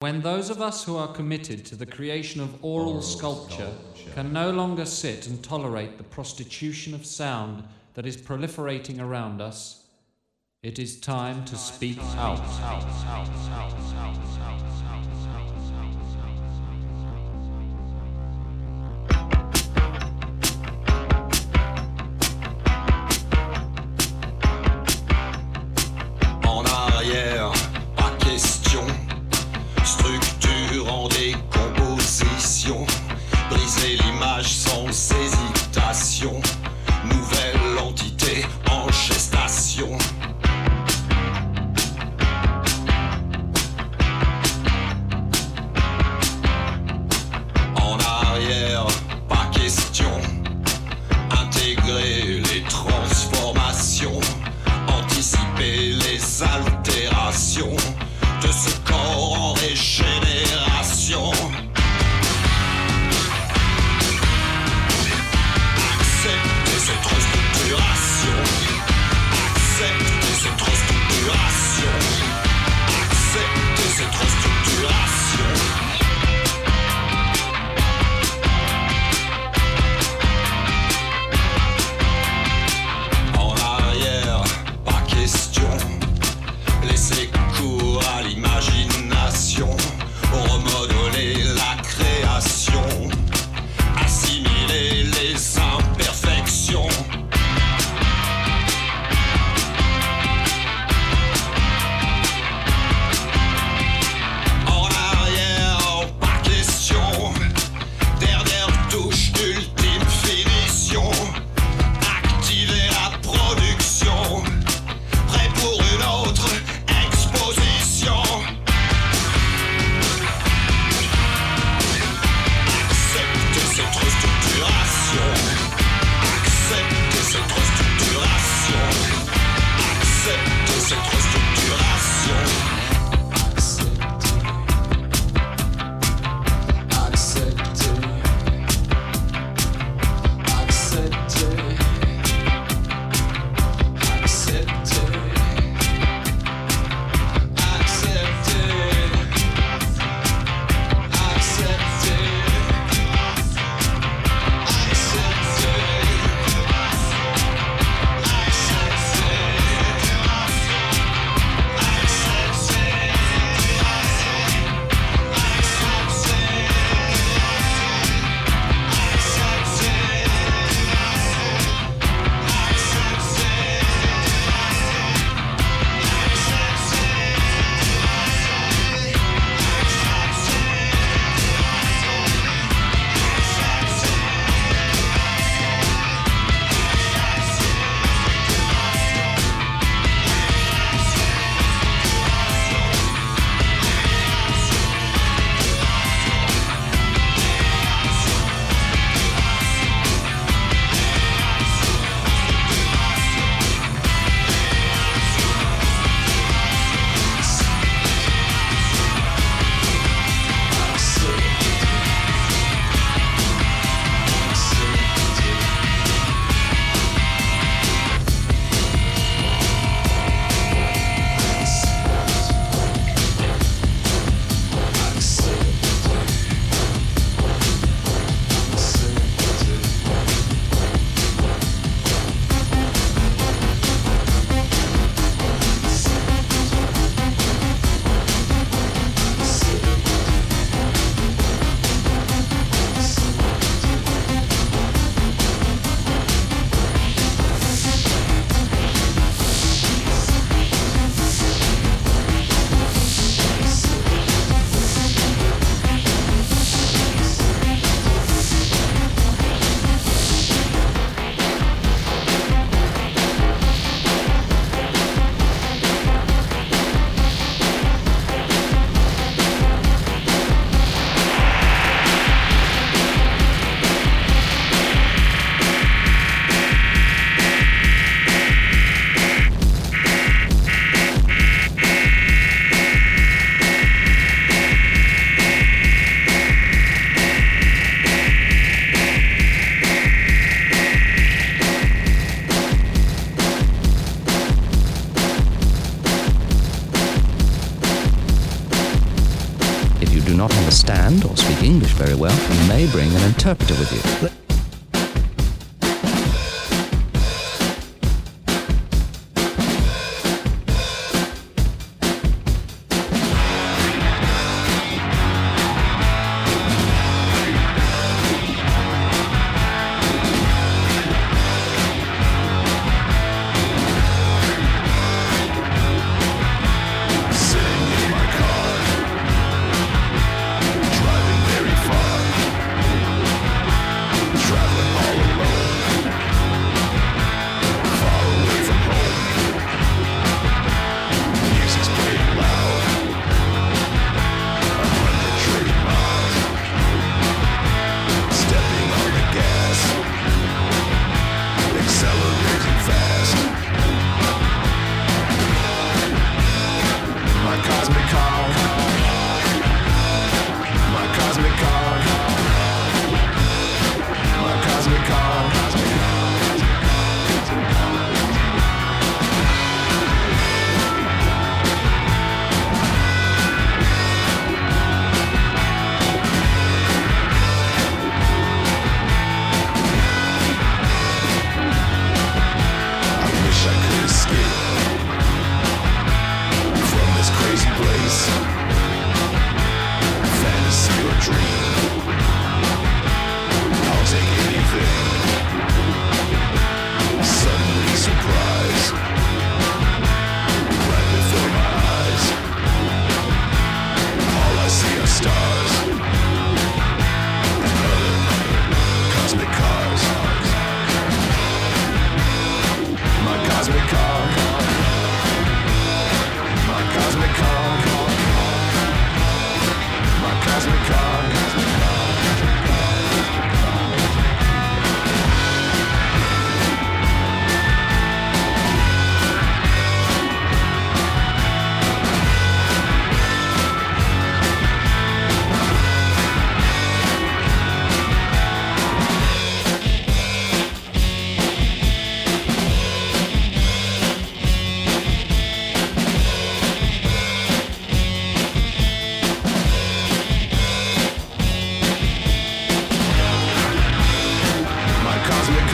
When those of us who are committed to the creation of oral, Oral sculpture, sculpture. can no longer sit and tolerate the prostitution of sound that is proliferating around us, it is time to speak out. En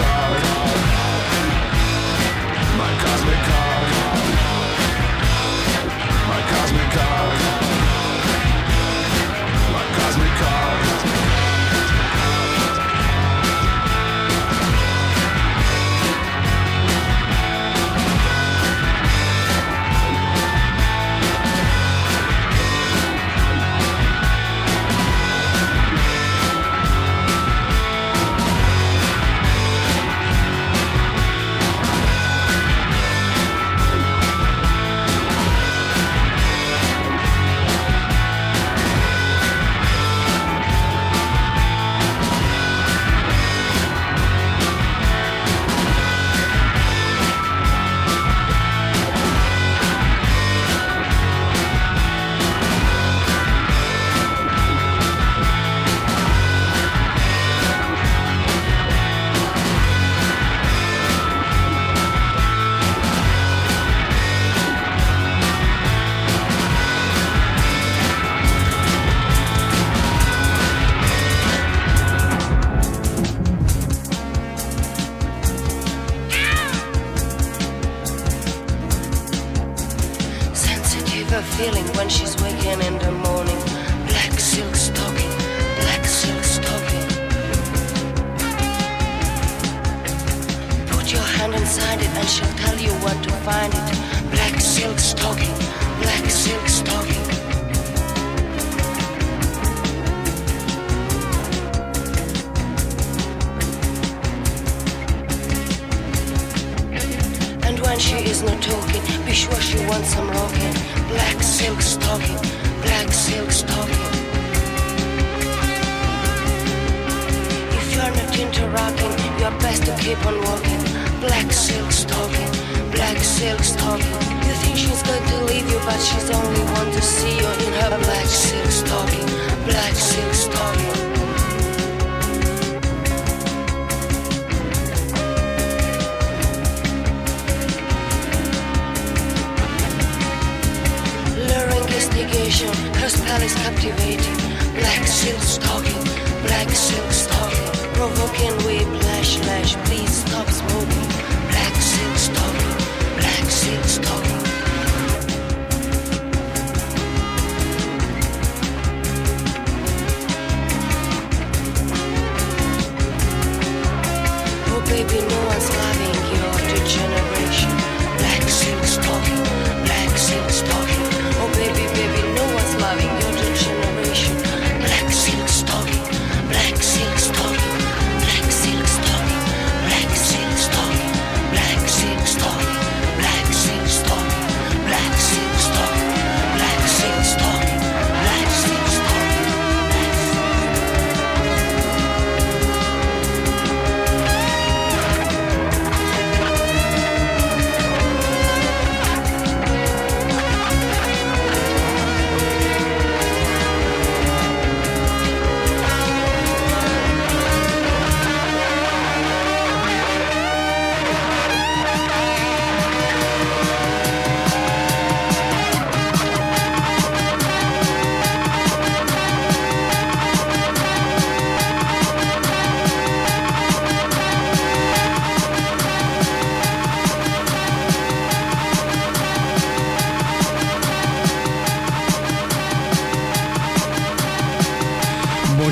song people walking, black silks talking, black silks talking. You think she's going to leave you, but she's only one to see you in her black silks talking, black silks talking. Her spell is captivating. Black silk talking, black silk talking provoking whiplash, lash. Please stop smoking, black silk stocking, black silk stocking.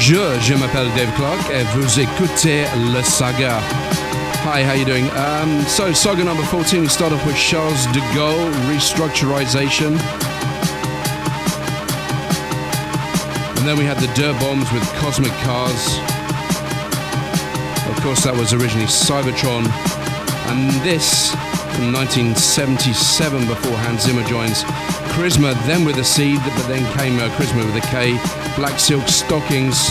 Bonjour, je m'appelle Dave Clarke et vous écoutez Le Saga. Hi, how you doing? Um, so, Saga number 14, we start off with Charles de Gaulle, Restructurization. And then we had the Dirt Bombs with Cosmic Cars. Of course, that was originally Cybotron. And this, from 1977, before Hans Zimmer joins Chrisma, then with a C, but then came uh, Krisma with a K, Black Silk Stockings.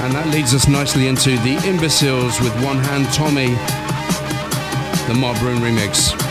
And that leads us nicely into the Imbeciles with One Hand Tommy, the Mark Brune remix.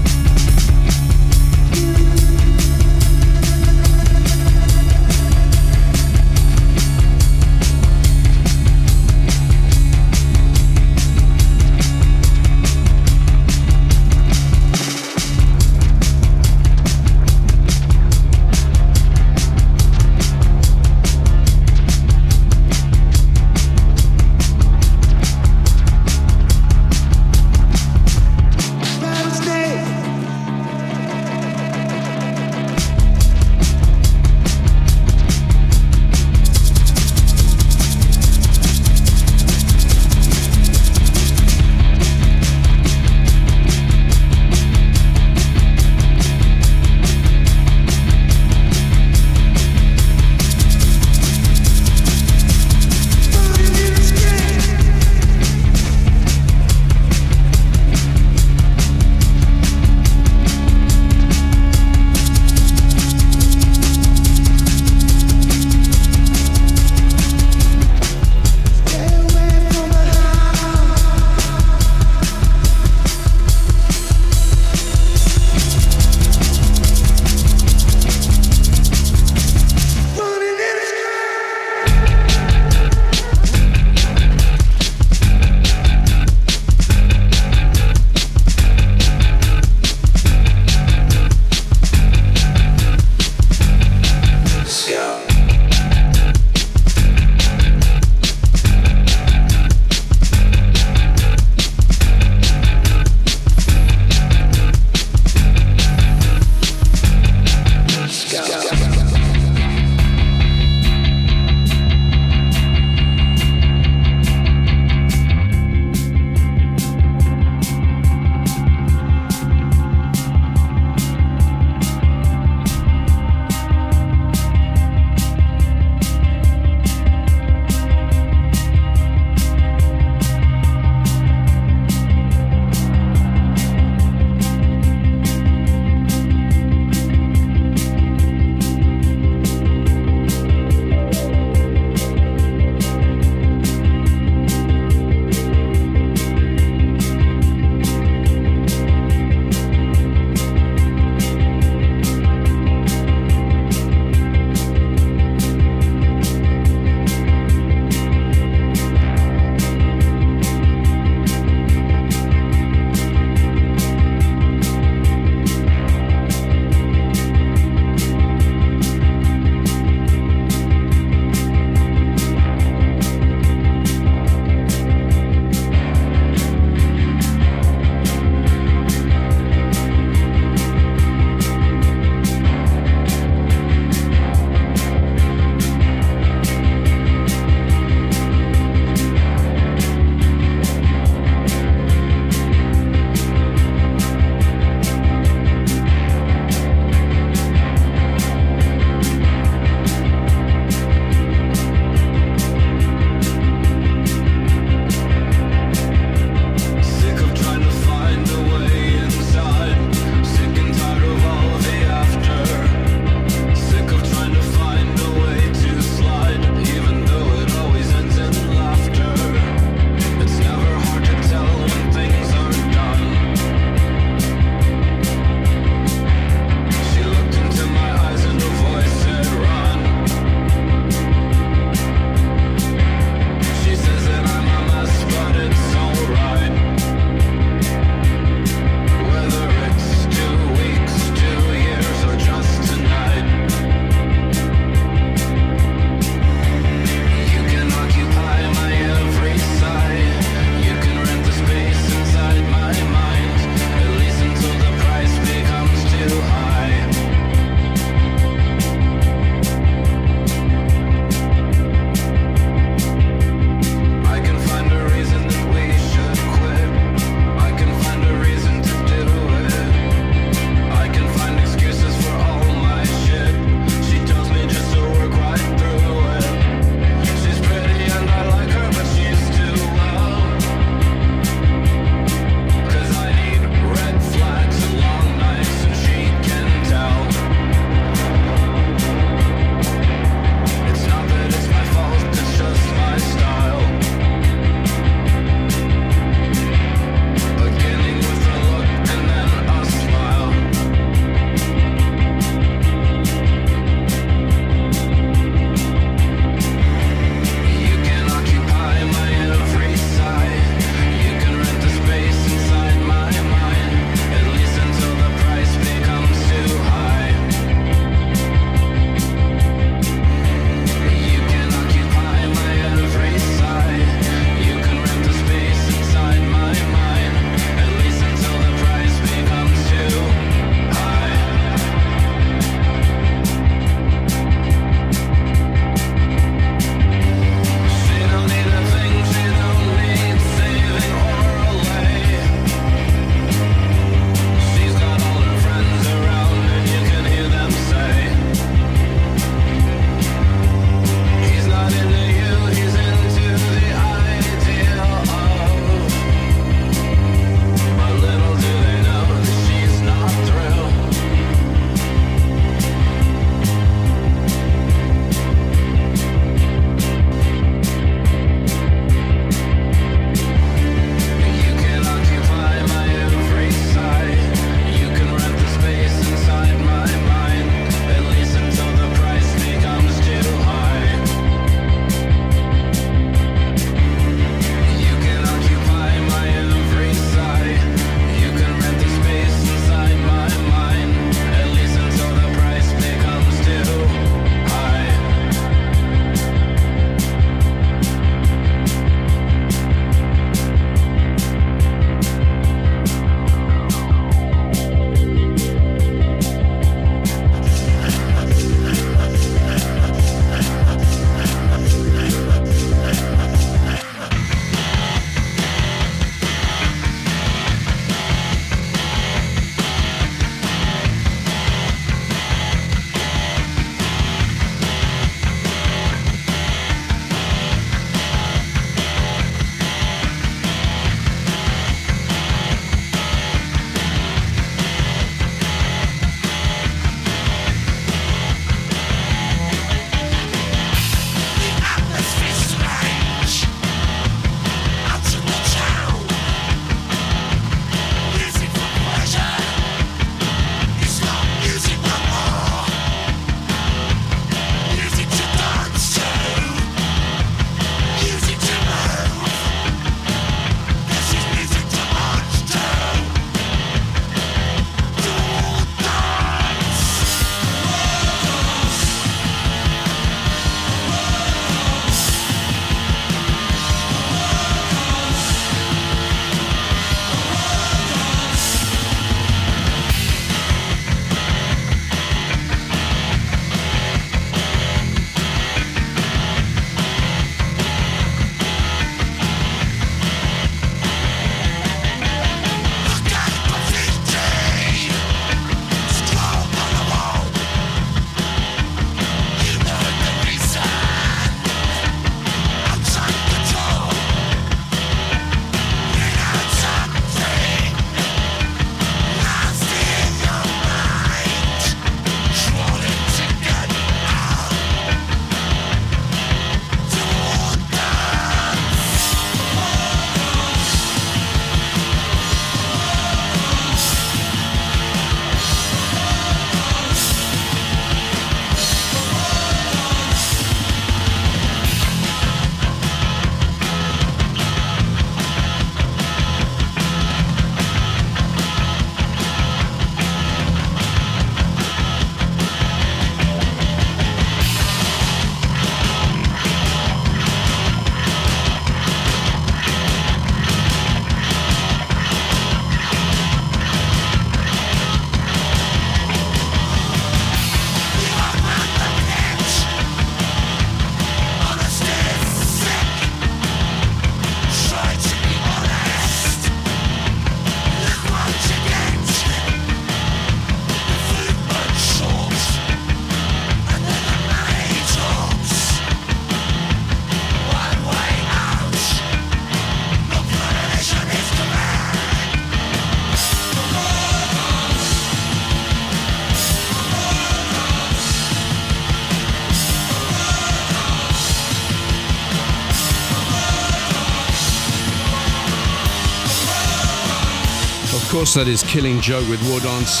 That is Killing Joke with War Dance.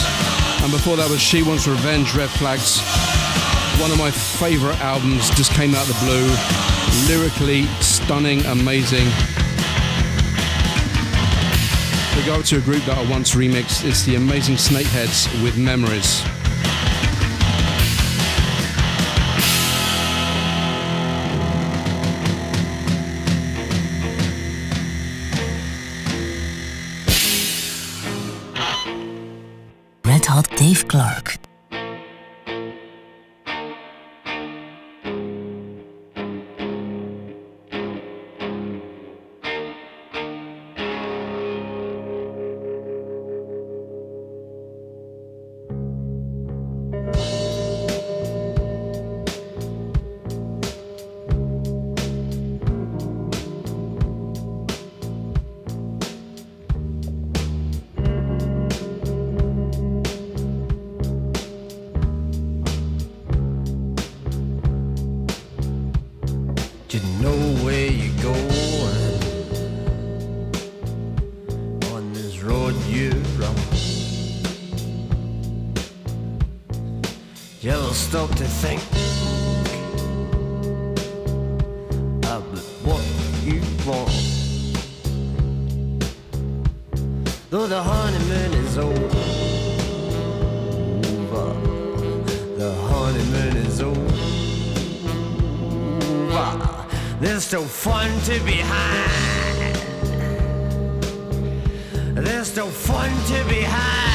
And before that was She Wants Revenge, Red Flags. One of my favourite albums just came out of the blue. Lyrically stunning, amazing. We go to a group that I once remixed. It's the amazing Snakeheads with Memories. Stop to think about what you want? Though the honeymoon is over, the honeymoon is over. There's still fun to be had. There's still fun to be had.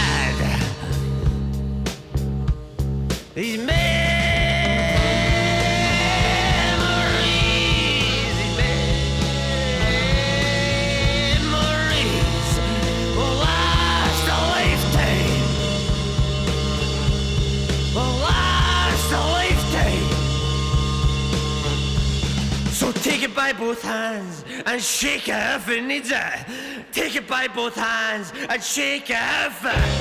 Both hands and shake it if it needs it. Take it by both hands and shake it if it.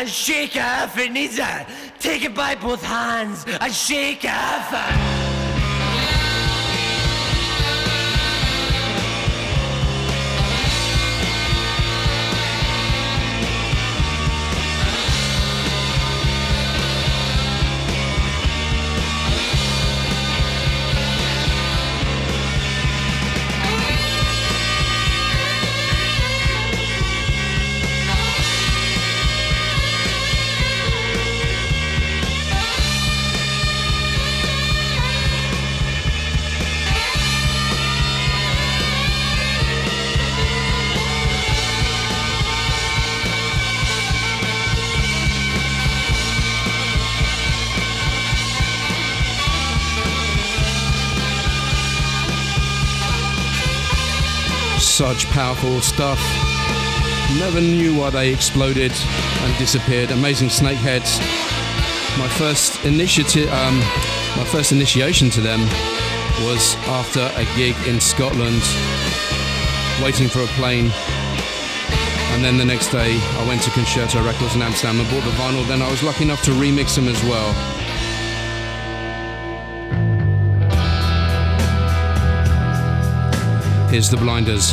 And shake it if it needs it. Take it by both hands and shake it if powerful stuff. Never knew why they exploded and disappeared. Amazing snakeheads. My first initiative, um, my first initiation to them was after a gig in Scotland, waiting for a plane. And then the next day, I went to Concerto Records in Amsterdam and bought the vinyl. Then I was lucky enough to remix them as well. Here's the blinders.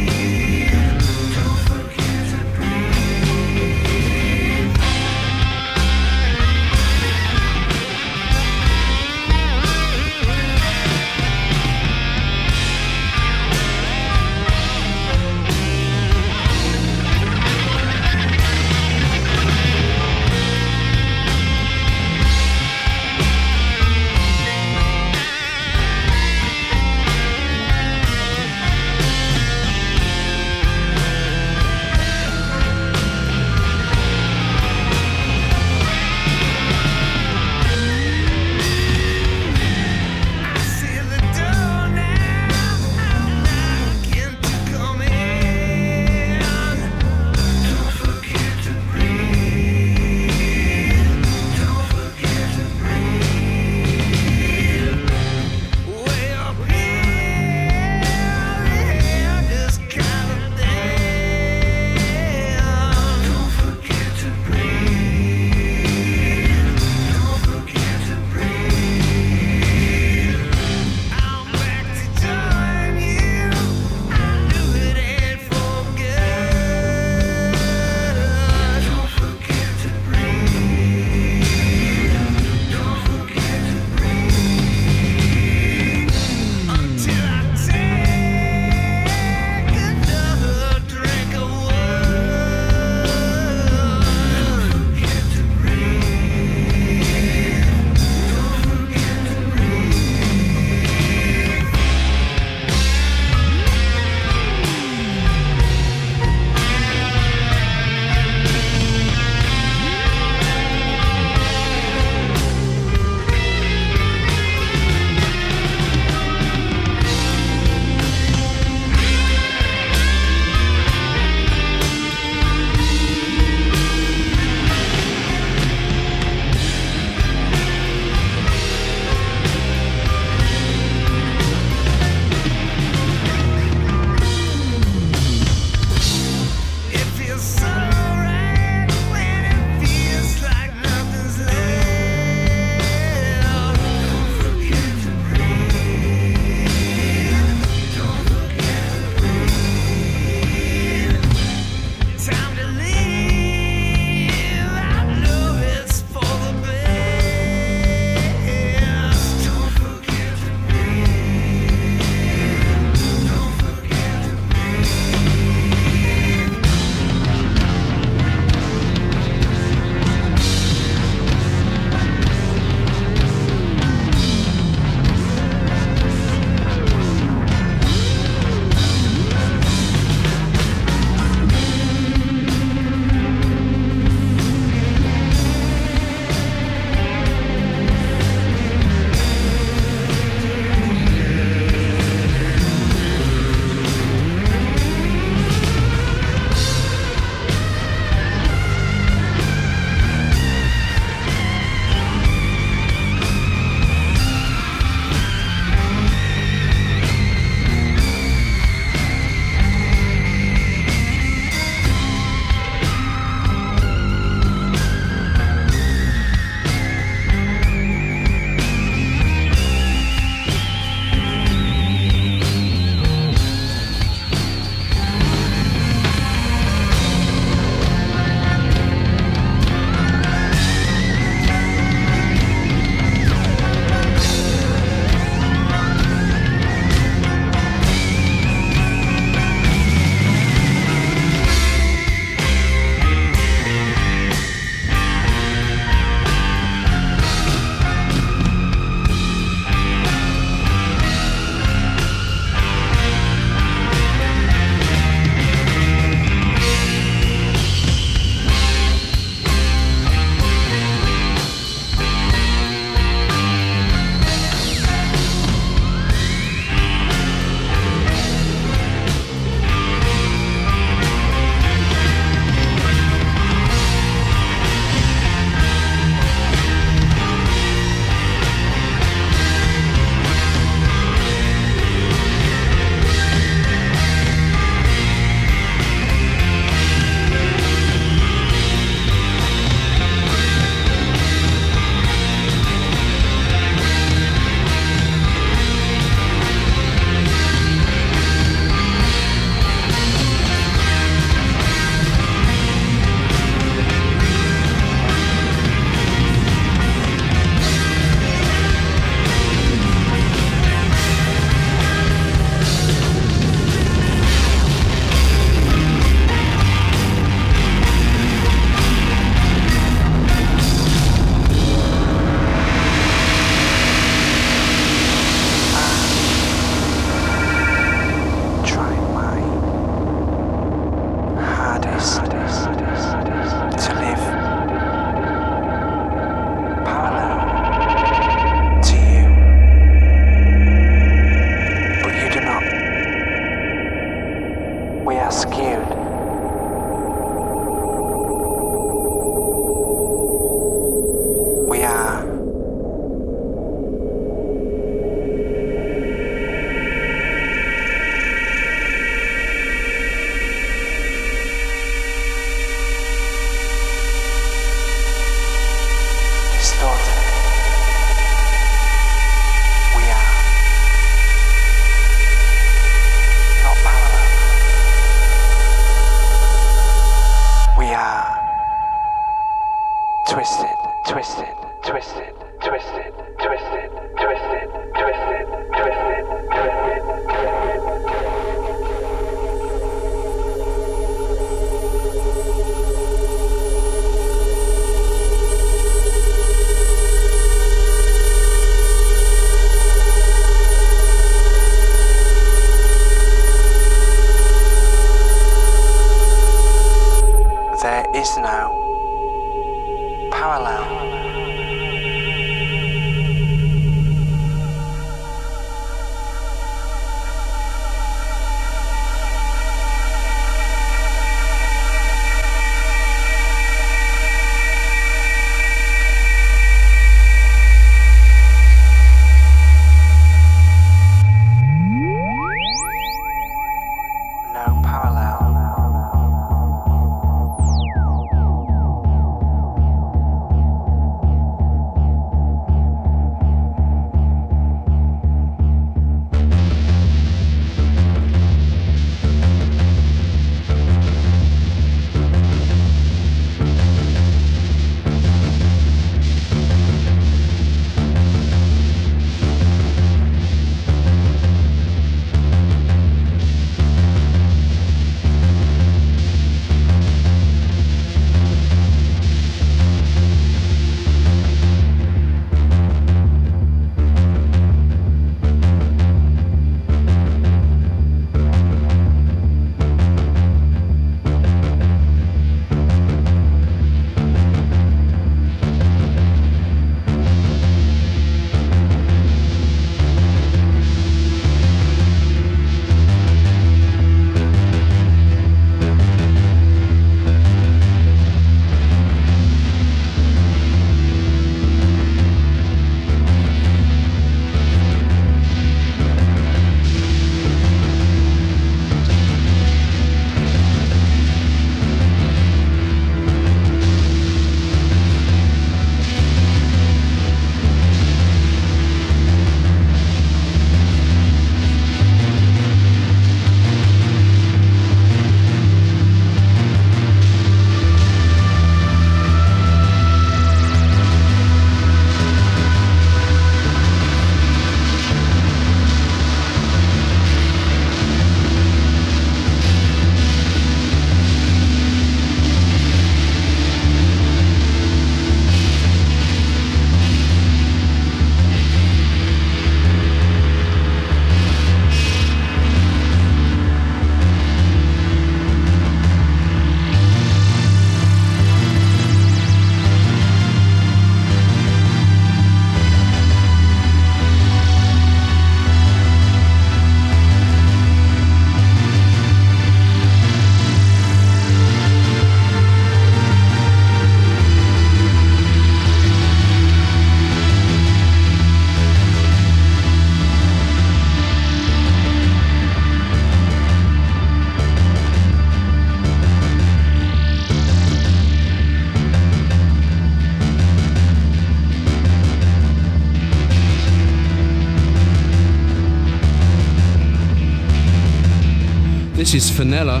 This is Fenella,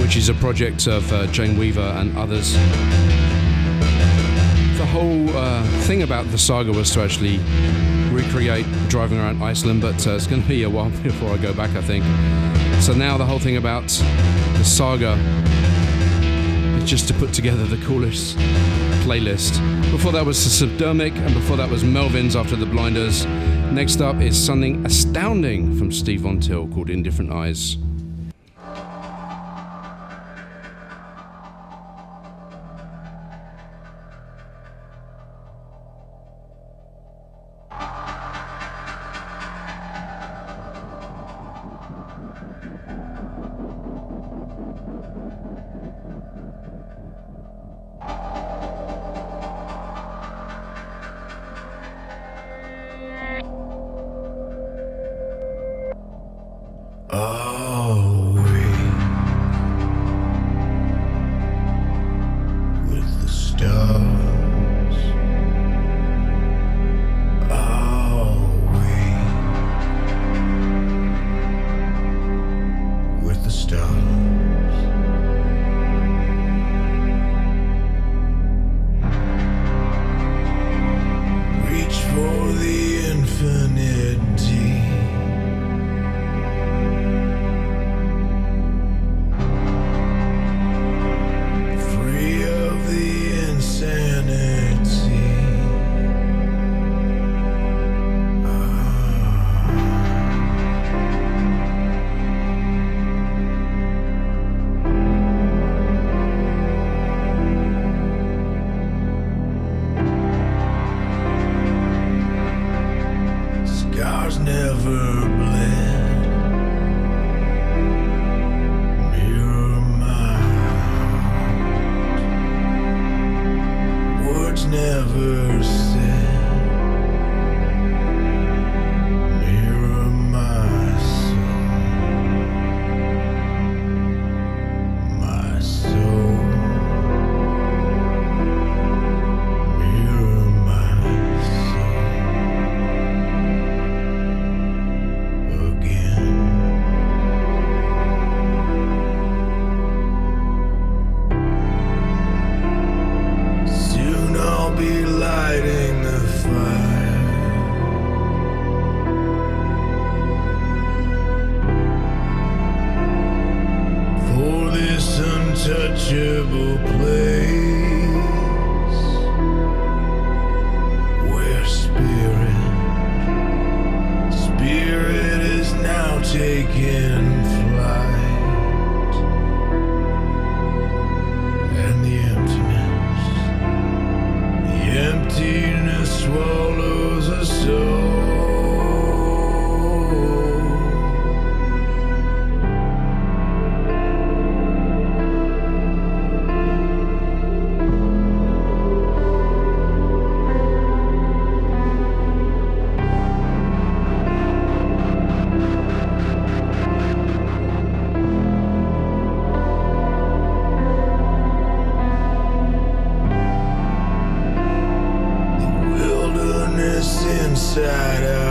which is a project of uh, Jane Weaver and others. The whole uh, thing about the saga was to actually recreate driving around Iceland, but uh, it's going to be a while before I go back, I think. So now the whole thing about the saga is just to put together the coolest playlist. Before that was the Subdermic, and before that was Melvins after the Blinders. Next up is something astounding from Steve Von Till called Indifferent Eyes. Inside our uh,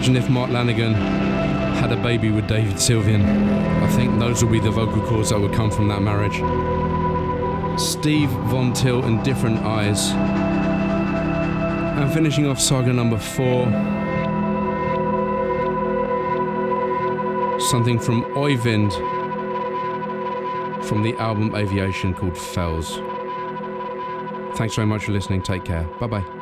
Imagine if Mark Lanegan had a baby with David Sylvian. I think those will be the vocal cords that would come from that marriage. Steve Von Till Indifferent Eyes. And finishing off saga number four. Something from Oyvind from the album Aviation called Fells. Thanks very much for listening. Take care. Bye bye.